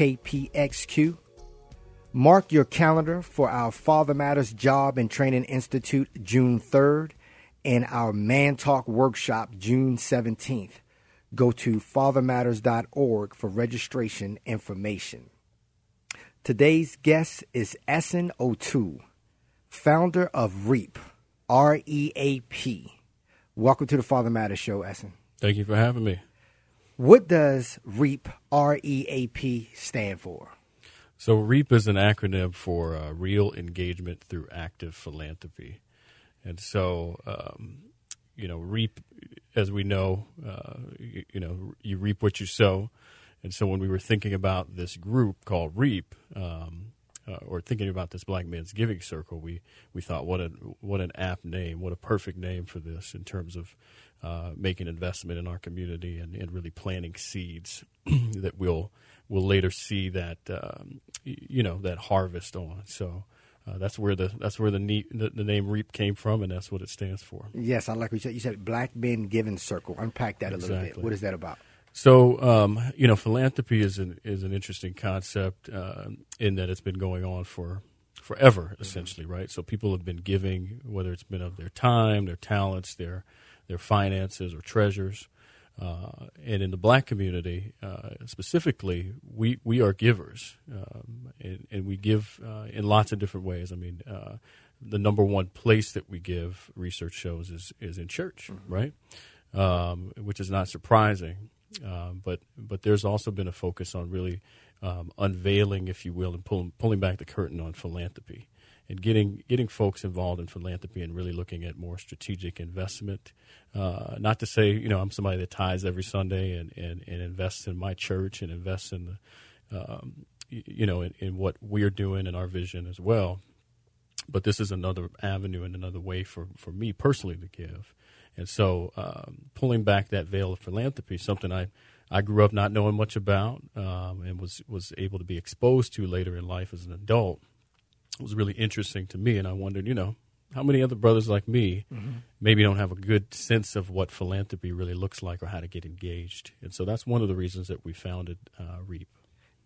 KPXQ. Mark your calendar for our Father Matters Job and Training Institute June 3rd and our Man Talk Workshop June 17th. Go to fathermatters.org for registration information. Today's guest is Essen Otu, founder of REAP, R E A P Welcome to the Father Matters Show, Essen. Thank you for having me. What does REAP, R E A P, stand for? So, REAP is an acronym for uh, Real Engagement Through Active Philanthropy. And so, um, you know, REAP, as we know, uh, you, you, know, you reap what you sow. And so, when we were thinking about this group called REAP, um, uh, or thinking about this Black Men's Giving Circle, we we thought what a what an apt name, what a perfect name for this in terms of uh, making investment in our community and, and really planting seeds that we'll will later see that um, you know that harvest on. So. Uh, that's where the that's where the, neat, the, the name Reap came from, and that's what it stands for. Yes, I like what you said. You said Black Men Giving Circle. Unpack that exactly. a little bit. What is that about? So, um, you know, philanthropy is an is an interesting concept uh, in that it's been going on for forever, essentially, mm-hmm. right? So people have been giving, whether it's been of their time, their talents, their their finances or treasures. Uh, and in the black community uh, specifically, we, we are givers, um, and, and, we give uh, in lots of different ways. I mean, uh, the number one place that we give, research shows, is is in church, mm-hmm. right? Um, which is not surprising. Um, but but there's also been a focus on really um, unveiling, if you will, and pulling pulling back the curtain on philanthropy and getting getting folks involved in philanthropy and really looking at more strategic investment. Uh, not to say you know I'm somebody that ties every Sunday and, and, and invests in my church and invests in the um, you know in, in what we're doing and our vision as well. But this is another avenue and another way for, for me personally to give. And so, um, pulling back that veil of philanthropy, something I, I grew up not knowing much about, um, and was was able to be exposed to later in life as an adult, was really interesting to me. And I wondered, you know, how many other brothers like me mm-hmm. maybe don't have a good sense of what philanthropy really looks like or how to get engaged? And so that's one of the reasons that we founded uh, REAP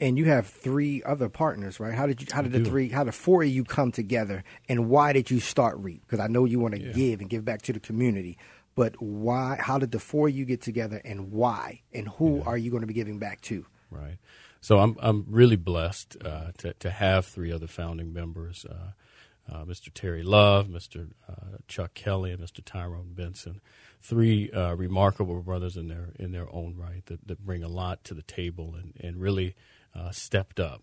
and you have three other partners, right? How did you? How did the three? How the four of you come together? And why did you start REAP? Because I know you want to yeah. give and give back to the community, but why? How did the four of you get together, and why? And who yeah. are you going to be giving back to? Right. So I'm I'm really blessed uh, to to have three other founding members. Uh, uh, Mr. Terry Love, Mr. Uh, Chuck Kelly, and Mr. Tyrone Benson, three uh, remarkable brothers in their in their own right that, that bring a lot to the table and, and really stepped up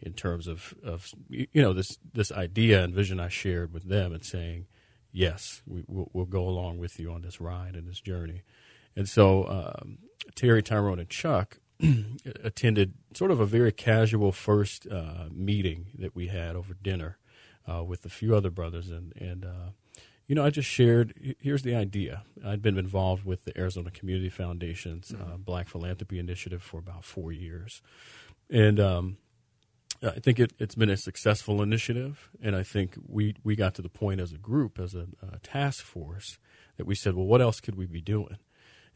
in terms of, of you know this this idea and vision I shared with them and saying, yes, we, will we'll go along with you on this ride and this journey. And so um, Terry, Tyrone, and Chuck attended sort of a very casual first uh, meeting that we had over dinner uh, with a few other brothers, and and uh, you know I just shared. Here's the idea. I'd been involved with the Arizona Community Foundation's uh, mm-hmm. Black Philanthropy Initiative for about four years, and um, I think it, has been a successful initiative, and I think we we got to the point as a group, as a, a task force, that we said, well, what else could we be doing?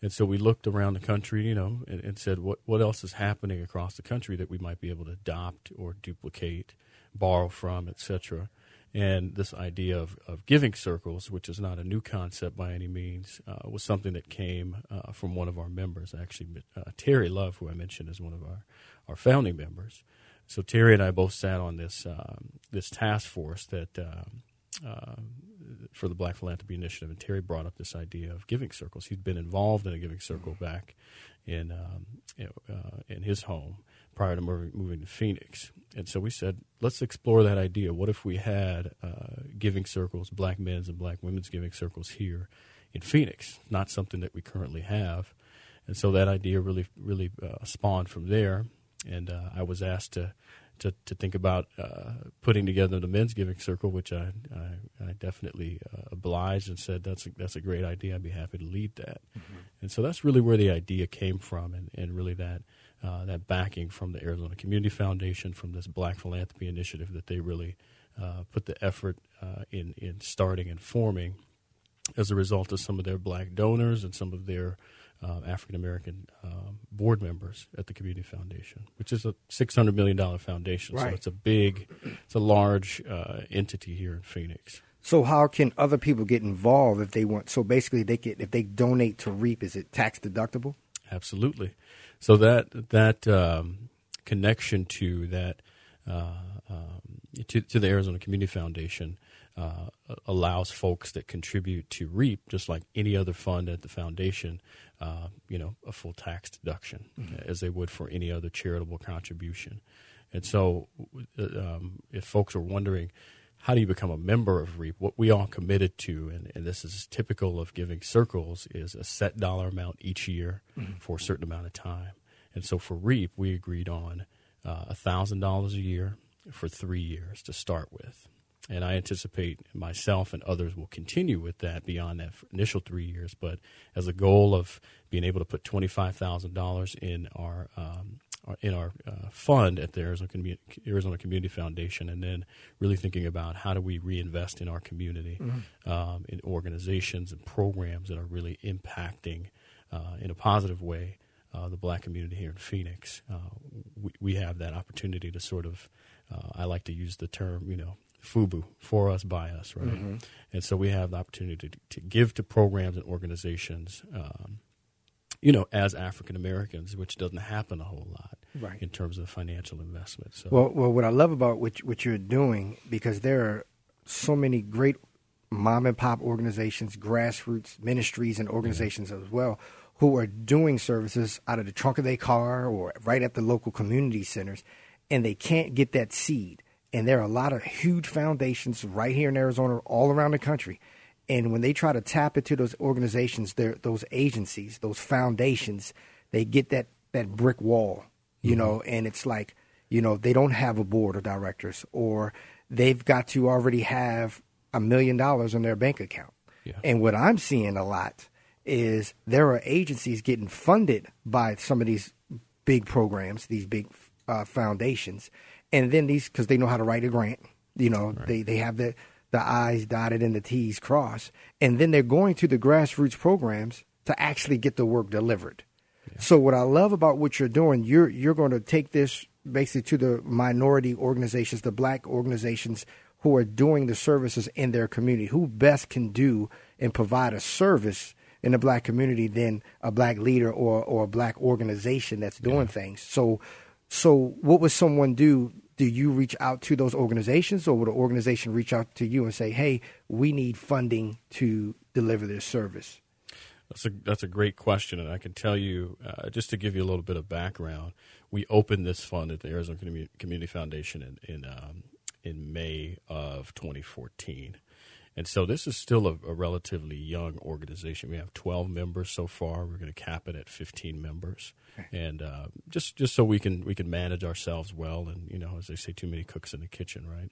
And so we looked around the country, you know, and, and, said, what, what else is happening across the country that we might be able to adopt or duplicate, borrow from, etc. And this idea of, of giving circles, which is not a new concept by any means, uh, was something that came uh, from one of our members, actually, uh, Terry Love, who I mentioned as one of our, our founding members. So Terry and I both sat on this um, this task force that um, uh, for the Black Philanthropy Initiative, and Terry brought up this idea of giving circles. He'd been involved in a giving circle back in um, you know, uh, in his home prior to moving, moving, to Phoenix. And so we said, let's explore that idea. What if we had uh, giving circles, black men's and black women's giving circles here in Phoenix? Not something that we currently have. And so that idea really, really uh, spawned from there. and uh, I was asked to to, to think about uh, putting together the men's giving circle, which I I, I definitely uh, obliged and said that's a, that's a great idea. I'd be happy to lead that, mm-hmm. and so that's really where the idea came from, and, and really that. Uh, that backing from the Arizona Community Foundation, from this Black Philanthropy Initiative that they really uh, put the effort uh, in in starting and forming, as a result of some of their black donors and some of their uh, African American um, board members at the Community Foundation, which is a six hundred million dollar foundation. Right. So it's a big, it's a large uh, entity here in Phoenix. So how can other people get involved if they want? So basically, they get if they donate to Reap, is it tax deductible? Absolutely. So that that um, connection to that uh, um, to, to the Arizona Community Foundation uh, allows folks that contribute to REAP, just like any other fund at the foundation, uh, you know, a full tax deduction mm-hmm. as they would for any other charitable contribution. And so, uh, um, if folks are wondering, how do you become a member of REAP? What we all committed to, and, and, this is typical of giving circles, is a set dollar amount each year mm-hmm. for a certain amount of time. And so for REAP, we agreed on uh, $1,000 a year for three years to start with. And I anticipate myself and others will continue with that beyond that initial three years. But as a goal of being able to put twenty five thousand dollars in our um, in our uh, fund at the Arizona, Commun- Arizona Community Foundation, and then really thinking about how do we reinvest in our community, mm-hmm. um, in organizations and programs that are really impacting uh, in a positive way uh, the black community here in Phoenix. Uh, we, we have that opportunity to sort of, uh, I like to use the term, you know, FUBU, for us, by us, right? Mm-hmm. And so we have the opportunity to, to give to programs and organizations, um, you know, as African Americans, which doesn't happen a whole lot right. in terms of financial investment. So, well, well, what I love about what what you're doing because there are so many great mom and pop organizations, grassroots ministries, and organizations yeah. as well who are doing services out of the trunk of their car or right at the local community centers, and they can't get that seed and there are a lot of huge foundations right here in Arizona, all around the country. And when they try to tap into those organizations, those agencies, those foundations, they get that, that brick wall, you mm-hmm. know, and it's like, you know, they don't have a board of directors or they've got to already have a million dollars in their bank account. Yeah. And what I'm seeing a lot is there are agencies getting funded by some of these big programs, these big uh, foundations, and then these because they know how to write a grant. You know, right. they they have the the I's dotted and the T's crossed, and then they're going to the grassroots programs to actually get the work delivered. Yeah. So what I love about what you're doing, you're you're going to take this basically to the minority organizations, the black organizations who are doing the services in their community, who best can do and provide a service in the black community than a black leader or, or a black organization that's doing yeah. things. So so what would someone do do you reach out to those organizations or would an organization reach out to you and say, hey, we need funding to deliver this service? That's a, that's a great question. And I can tell you, uh, just to give you a little bit of background, we opened this fund at the Arizona Community Foundation in, in, um, in May of 2014. And so this is still a, a, relatively young organization. We have 12 members so far. We're going to cap it at 15 members, and uh, just just so we can we can manage ourselves well. And you know, as they say, too many cooks in the kitchen, right?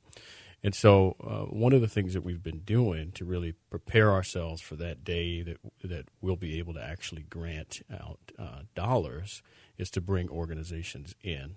And so uh, one of the things that we've been doing to really prepare ourselves for that day that that we'll be able to actually grant out uh, dollars is to bring organizations in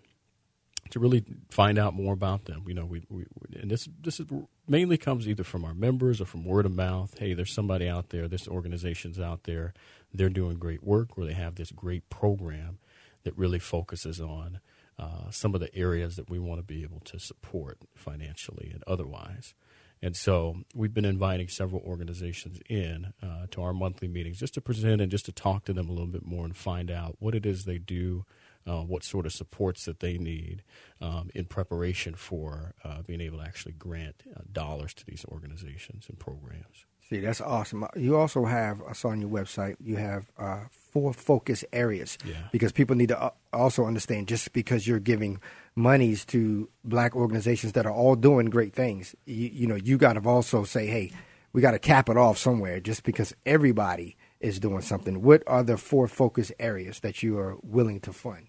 to really find out more about them. You know, we, we and this this is mainly comes either from our members or from word of mouth. Hey, there's somebody out there, This organizations out there, they're doing great work, or they have this great program that really focuses on uh, some of the areas that we want to be able to support financially and otherwise. And so we've been inviting several organizations in uh, to our monthly meetings just to present and just to talk to them a little bit more and find out what it is they do uh, what sort of supports that they need um, in preparation for uh, being able to actually grant uh, dollars to these organizations and programs. See, that's awesome. You also have, I saw on your website, you have uh, four focus areas. Yeah. Because people need to uh, also understand just because you're giving monies to black organizations that are all doing great things, you, you know, you got to also say, hey, we got to cap it off somewhere just because everybody is doing something. What are the four focus areas that you are willing to fund?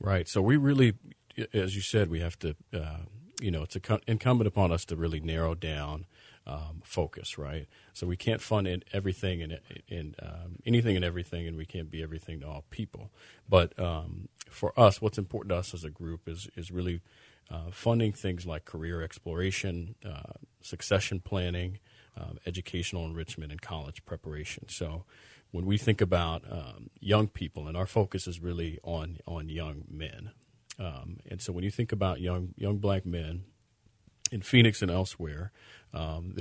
Right. So we really, as you said, we have to, uh, you know, it's incumbent upon us to really narrow down um, focus, right? So we can't fund everything and in, um, anything and everything, and we can't be everything to all people. But um, for us, what's important to us as a group is is really uh, funding things like career exploration, uh, succession planning, um, educational enrichment, and college preparation. So when we think about um, young people, and our focus is really on on young men, um, and so when you think about young young black men in Phoenix and elsewhere, um,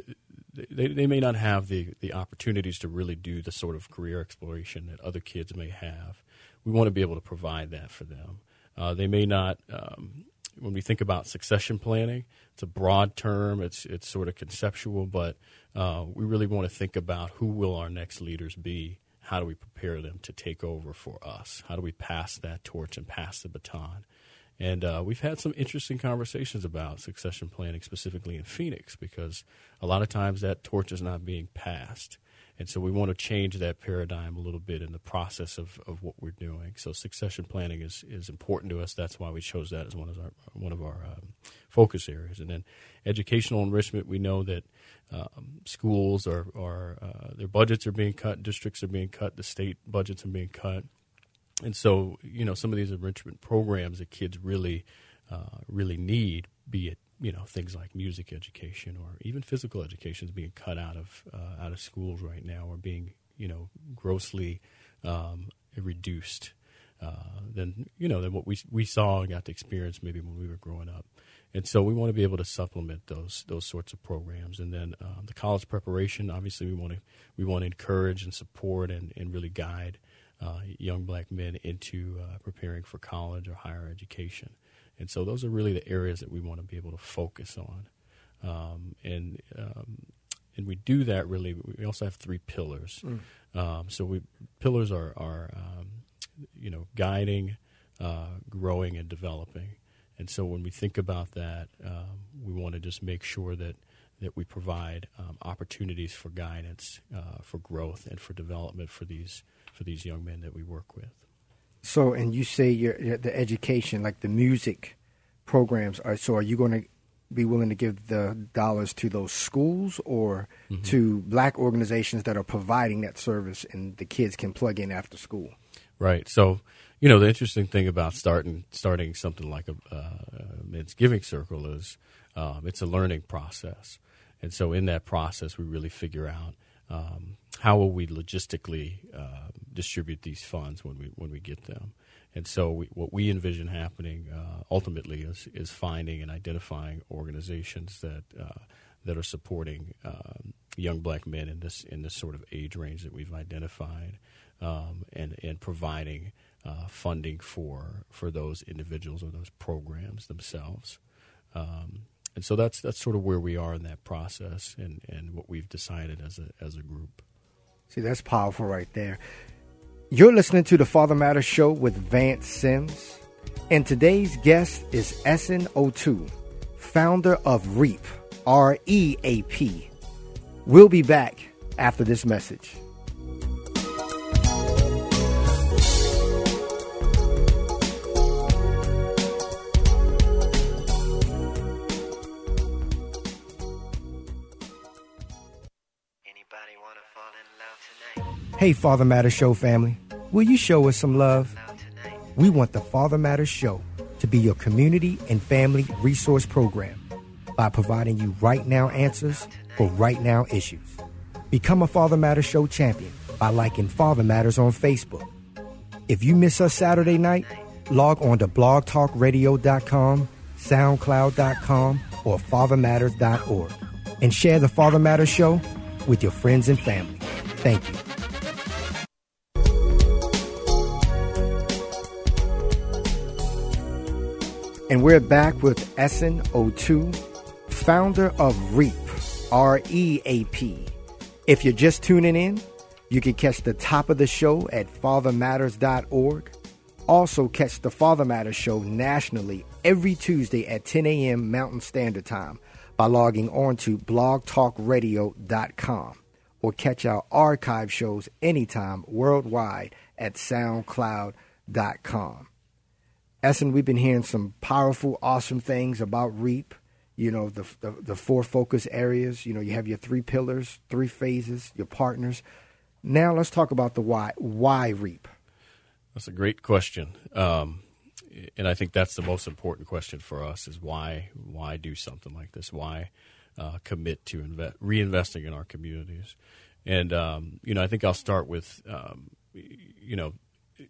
they, they may not have the, the opportunities to really do the sort of career exploration that other kids may have. We want to be able to provide that for them. Uh, they may not. Um, when we think about succession planning, it's a broad term. It's it's sort of conceptual, but uh, we really want to think about who will our next leaders be. How do we prepare them to take over for us? How do we pass that torch and pass the baton? And uh, we've had some interesting conversations about succession planning, specifically in Phoenix, because a lot of times that torch is not being passed. And so we want to change that paradigm a little bit in the process of, of what we're doing. So succession planning is, is important to us. That's why we chose that as one of our one of our um, focus areas. And then educational enrichment. We know that um, schools are are uh, their budgets are being cut, districts are being cut, the state budgets are being cut, and so you know some of these enrichment programs that kids really uh, really need, be it you know things like music education or even physical education is being cut out of uh, out of schools right now or being you know grossly um, reduced uh, than you know than what we we saw and got to experience maybe when we were growing up. And so we want to be able to supplement those those sorts of programs, and then um, the college preparation. Obviously, we want to we want to encourage and support and, and really guide uh, young black men into uh, preparing for college or higher education. And so those are really the areas that we want to be able to focus on. Um, and um, and we do that really. We also have three pillars. Mm. Um, so we pillars are are um, you know guiding, uh, growing, and developing. And so when we think about that, um, we want to just make sure that that we provide um, opportunities for guidance, uh, for growth, and for development for these for these young men that we work with. So, and you say your, the education, like the music programs, are so are you going to be willing to give the dollars to those schools or mm-hmm. to black organizations that are providing that service and the kids can plug in after school? Right. So, you know, the interesting thing about starting starting something like a, uh, men's giving circle is um, it's a learning process, and so in that process, we really figure out um, how will we logistically uh, distribute these funds when we when we get them? And so, we, what we envision happening uh, ultimately is is finding and identifying organizations that uh, that are supporting um, young black men in this in this sort of age range that we've identified, um, and and providing uh, funding for for those individuals or those programs themselves. Um, and so that's that's sort of where we are in that process and, and what we've decided as a as a group. See, that's powerful right there. You're listening to the Father Matters Show with Vance Sims, and today's guest is Essen Otu, founder of REAP, R E A P. We'll be back after this message. Hey, Father Matters Show family, will you show us some love? We want the Father Matters Show to be your community and family resource program by providing you right now answers for right now issues. Become a Father Matters Show champion by liking Father Matters on Facebook. If you miss us Saturday night, log on to blogtalkradio.com, soundcloud.com, or fathermatters.org and share the Father Matters Show with your friends and family. Thank you. And we're back with Essen Otu, founder of REAP, R E A P. If you're just tuning in, you can catch the top of the show at fathermatters.org. Also, catch the Father Matters show nationally every Tuesday at 10 a.m. Mountain Standard Time by logging on to blogtalkradio.com or catch our archive shows anytime worldwide at soundcloud.com. Essen, we've been hearing some powerful, awesome things about REAP. You know, the, the, the four focus areas. You know, you have your three pillars, three phases, your partners. Now let's talk about the why. Why REAP? That's a great question, um, and I think that's the most important question for us: is why why do something like this? Why uh, commit to invest, reinvesting in our communities? And um, you know, I think I'll start with um, you know,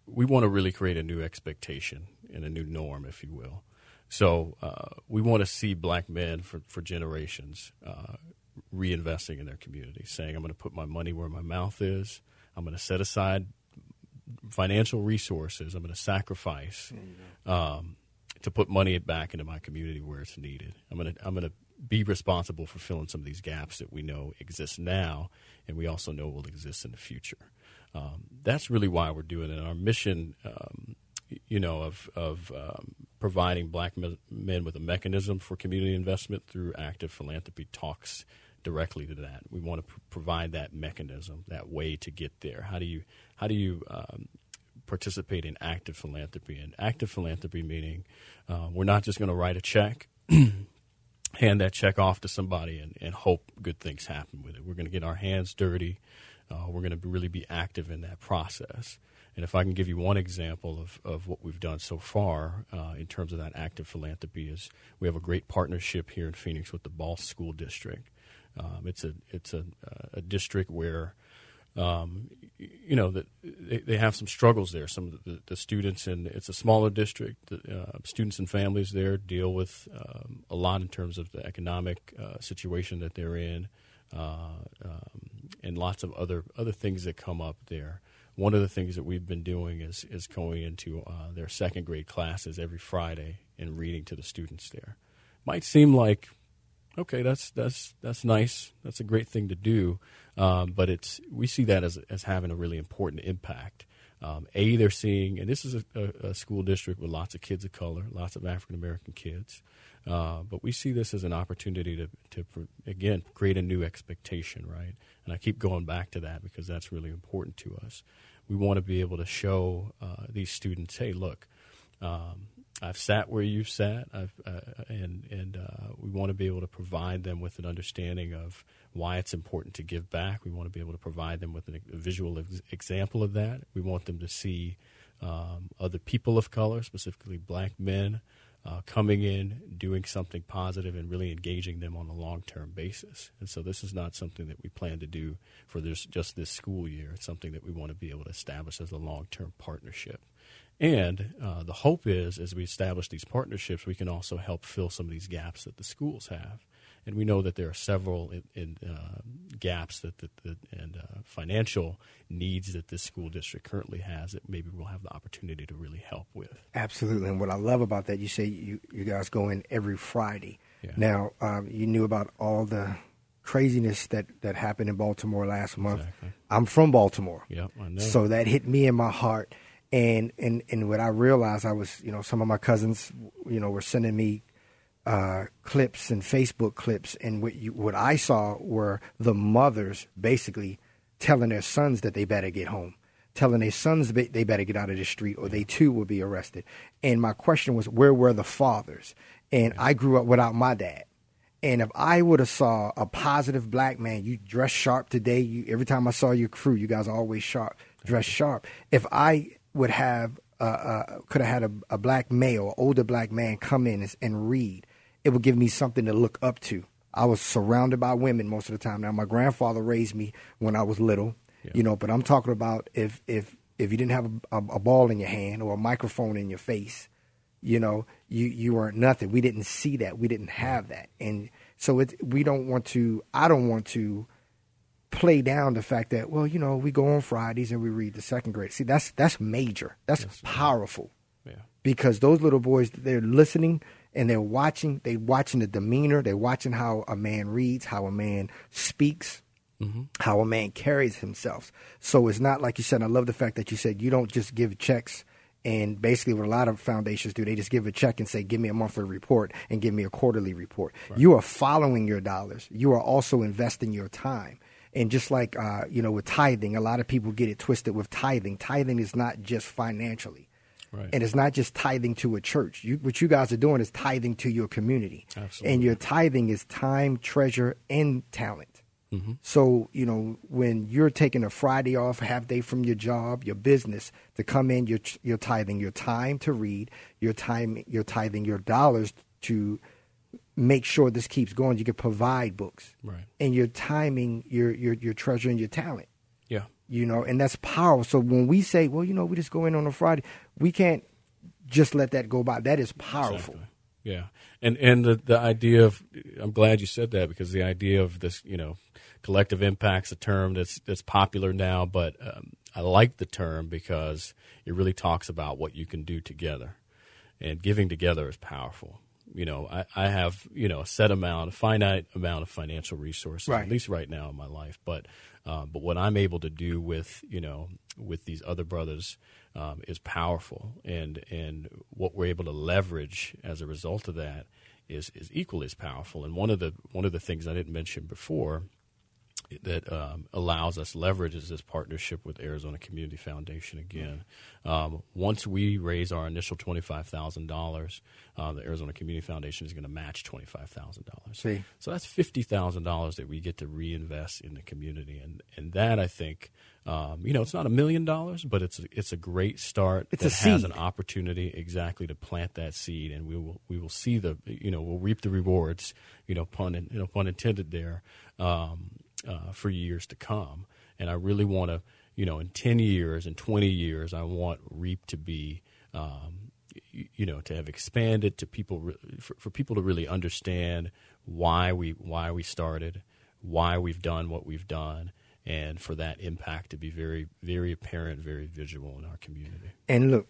we want to really create a new expectation and a new norm, if you will. So uh, we want to see black men for, for generations uh, reinvesting in their community, saying, I'm going to put my money where my mouth is. I'm going to set aside financial resources. I'm going to sacrifice um, to put money back into my community where it's needed. I'm going to I'm going to be responsible for filling some of these gaps that we know exist now, and we also know will exist in the future. Um, that's really why we're doing it. Our mission, um, you know, of of um, providing black men with a mechanism for community investment through active philanthropy talks directly to that. We want to pr- provide that mechanism, that way to get there. How do you how do you um, participate in active philanthropy? And active philanthropy meaning uh, we're not just going to write a check. hand that check off to somebody and, and hope good things happen with it. We're going to get our hands dirty. Uh, we're going to really be active in that process. And if I can give you one example of, of what we've done so far uh, in terms of that active philanthropy is we have a great partnership here in Phoenix with the Balsz School District. Um, it's a it's a, a district where um, you know that they, they, have some struggles there. Some of the, the students and it's a smaller district. The, uh, students and families there deal with um, a lot in terms of the economic uh, situation that they're in, uh, um, and lots of other other things that come up there. One of the things that we've been doing is is going into uh, their second grade classes every Friday and reading to the students there. Might seem like okay, that's that's that's nice. That's a great thing to do. Um, but it's we see that as as having a really important impact. Um, a, they're seeing, and this is a, a, a, school district with lots of kids of color, lots of African American kids. Uh, but we see this as an opportunity to, to, again, create a new expectation, right? And I keep going back to that because that's really important to us. We want to be able to show uh, these students, hey, look, um, I've sat where you've sat, I've, uh, and and uh, we want to be able to provide them with an understanding of why it's important to give back. We want to be able to provide them with a visual ex- example of that. We want them to see um, other people of color, specifically black men, uh, coming in, doing something positive, and really engaging them on a long term basis. And so, this is not something that we plan to do for this just this school year. It's something that we want to be able to establish as a long term partnership. And uh, the hope is, as we establish these partnerships, we can also help fill some of these gaps that the schools have. And we know that there are several in, in, uh, gaps that, that, that and uh, financial needs that this school district currently has that maybe we'll have the opportunity to really help with. Absolutely. And what I love about that, you say you, you guys go in every Friday. Yeah. Now, um, you knew about all the craziness that, that happened in Baltimore last month. Exactly. I'm from Baltimore. Yep, I know. So that hit me in my heart and and and what I realized, I was you know some of my cousins, you know, were sending me uh, clips and Facebook clips, and what you, what I saw were the mothers basically telling their sons that they better get home, telling their sons they better get out of the street, or they too will be arrested. And my question was, where were the fathers? And I grew up without my dad. And if I would have saw a positive black man, you dress sharp today. You every time I saw your crew, you guys are always sharp, dress sharp. If I would have uh, uh, could have had a, a, black male, older black man, come in and, and, read, it would give me something to look up to. I was surrounded by women most of the time. Now, my grandfather raised me when I was little, yeah. you know, but I'm talking about if if if you didn't have a, a, a, ball in your hand or a microphone in your face, you know, you you weren't nothing. We didn't see that. We didn't have that, and so it, we don't want to. I don't want to play down the fact that well, you know, we go on Fridays and we read the second grade. See, that's that's major. That's yes, powerful. Yeah. Because those little boys, they're listening and they're watching. They're watching the demeanor. They're watching how a man reads, how a man speaks. Mm-hmm. How a man carries himself. So it's not like you said. I love the fact that you said you don't just give checks and basically, what a lot of foundations do, they just give a check and say, "Give me a monthly report and give me a quarterly report." Right. You are following your dollars. You are also investing your time. And just like uh, you know, with tithing, a lot of people get it twisted with tithing. Tithing is not just financially. Right. And it's not just tithing to a church. You, what you guys are doing is tithing to your community. Absolutely. And your tithing is time, treasure, and talent. So, you know, when you're taking a Friday off, a half day from your job, your business to come in, you're, you're tithing your time to read, your time, you're tithing your dollars to make sure this keeps going. You can provide books. Right. And you're timing your, your, your treasure and your talent Yeah. you know, and that's powerful. So when we say, well, you know, we just go in on a Friday, we can't just let that go by. That is powerful. Exactly. Yeah, and and the the idea of I'm glad you said that because the idea of this, you know, collective impact's a term that's that's popular now, but um, I like the term because it really talks about what you can do together, and giving together is powerful. You know, I, I have you know a set amount, a finite amount of financial resources, Right. at least right now in my life. But uh, but what I'm able to do with you know with these other brothers um, is powerful, and and what we're able to leverage as a result of that is is equally as powerful. And one of the one of the things I didn't mention before that um, allows us leverage is this partnership with Arizona Community Foundation again. Um, once we raise our initial twenty five thousand dollars, uh, the Arizona Community Foundation is going to match twenty five thousand dollars. So that's fifty thousand dollars that we get to reinvest in the community, and and that I think, um, you know, it's not a million dollars, but it's a, it's a great start. A has an opportunity exactly to plant that seed, and we will we will see the you know we'll reap the rewards, you know, pun in, you know pun intended there, um, uh, for years to come. And I really want to, you know, in ten years, in twenty years, I want Reap to be. Um, y- you know, to have expanded to people for, for people to really understand why we why we started, why we've done what we've done, and for that impact to be very very apparent, very visual in our community. And look,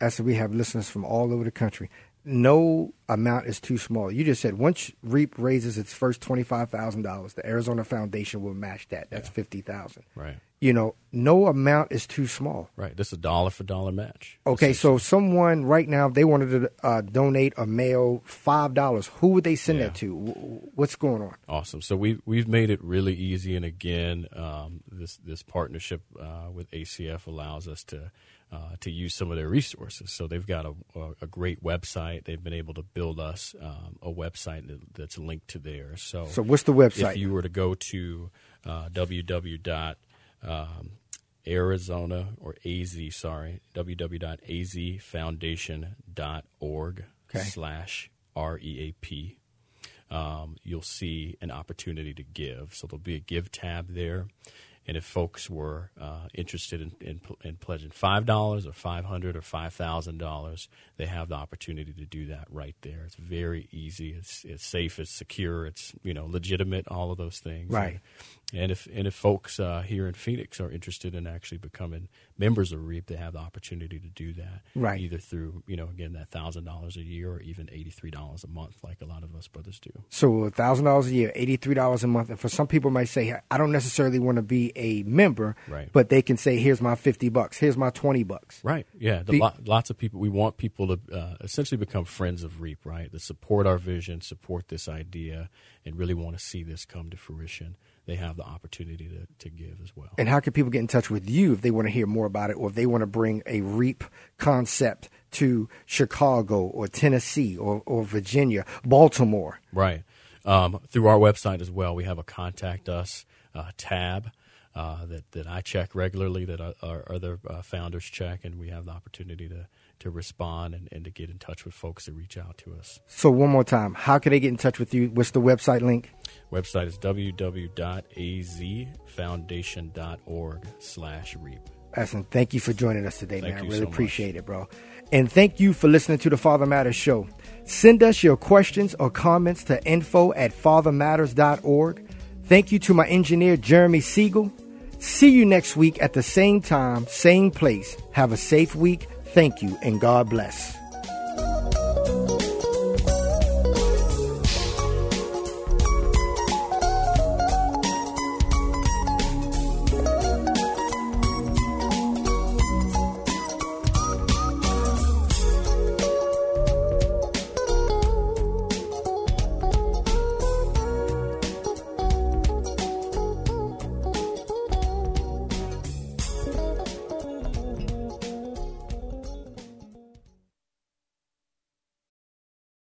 as we have listeners from all over the country, no amount is too small. You just said once REAP raises its first twenty five thousand dollars, the Arizona Foundation will match that. That's fifty thousand. Right. You know, no amount is too small. Right. This is a dollar for dollar match. Okay, so someone right now, if they wanted to uh, donate a mail five dollars, who would they send Yeah. that to? Wh- What's going on? Awesome. So we we've made it really easy, and again, um, this this partnership uh, with ACF allows us to uh, to use some of their resources. So they've got a, a, a great website. They've been able to build us um, a website that, that's linked to theirs. So So what's the website? if you were to go to uh, www. Um, Arizona or AZ, sorry, www.azfoundation.org Okay. slash REAP. Um, you'll see an opportunity to give. So there'll be a give tab there. And if folks were uh, interested in, in, in pledging five dollars or five hundred or five thousand dollars, they have the opportunity to do that right there. It's very easy. It's it's safe. It's secure. It's you know legitimate. All of those things. Right. And if and if folks uh, here in Phoenix are interested in actually becoming members of REAP, they have the opportunity to do that. Right. Either through you know again that thousand dollars a year or even eighty three dollars a month, like a lot of us brothers do. So thousand dollars a year, eighty three dollars a month. And for some people might say, I don't necessarily want to be a member, Right. but they can say, here's my fifty bucks, here's my twenty bucks. Right. Yeah. The, The- lo- lots of people. We want people to uh, essentially become friends of Reap. Right. That support our vision, support this idea, and really want to see this come to fruition. They have the opportunity to, to give as well. And how can people get in touch with you if they want to hear more about it, or if they want to bring a REAP concept to Chicago or Tennessee or, or Virginia, Baltimore? Right. Um, through our website as well, we have a contact us uh, tab uh, that that I check regularly, that our, our other uh, founders check, and we have the opportunity to to respond and, and to get in touch with folks that reach out to us. So one more time, how can they get in touch with you? What's the website link? Website is www.azfoundation.org slash reap. Listen, thank you for joining us today, Thank man. you really so much. appreciate it, bro. And thank you for listening to the Father Matters show. Send us your questions or comments to info at fathermatters.org. Thank you to my engineer, Jeremy Siegel. See you next week at the same time, same place. Have a safe week. Thank you, and God bless.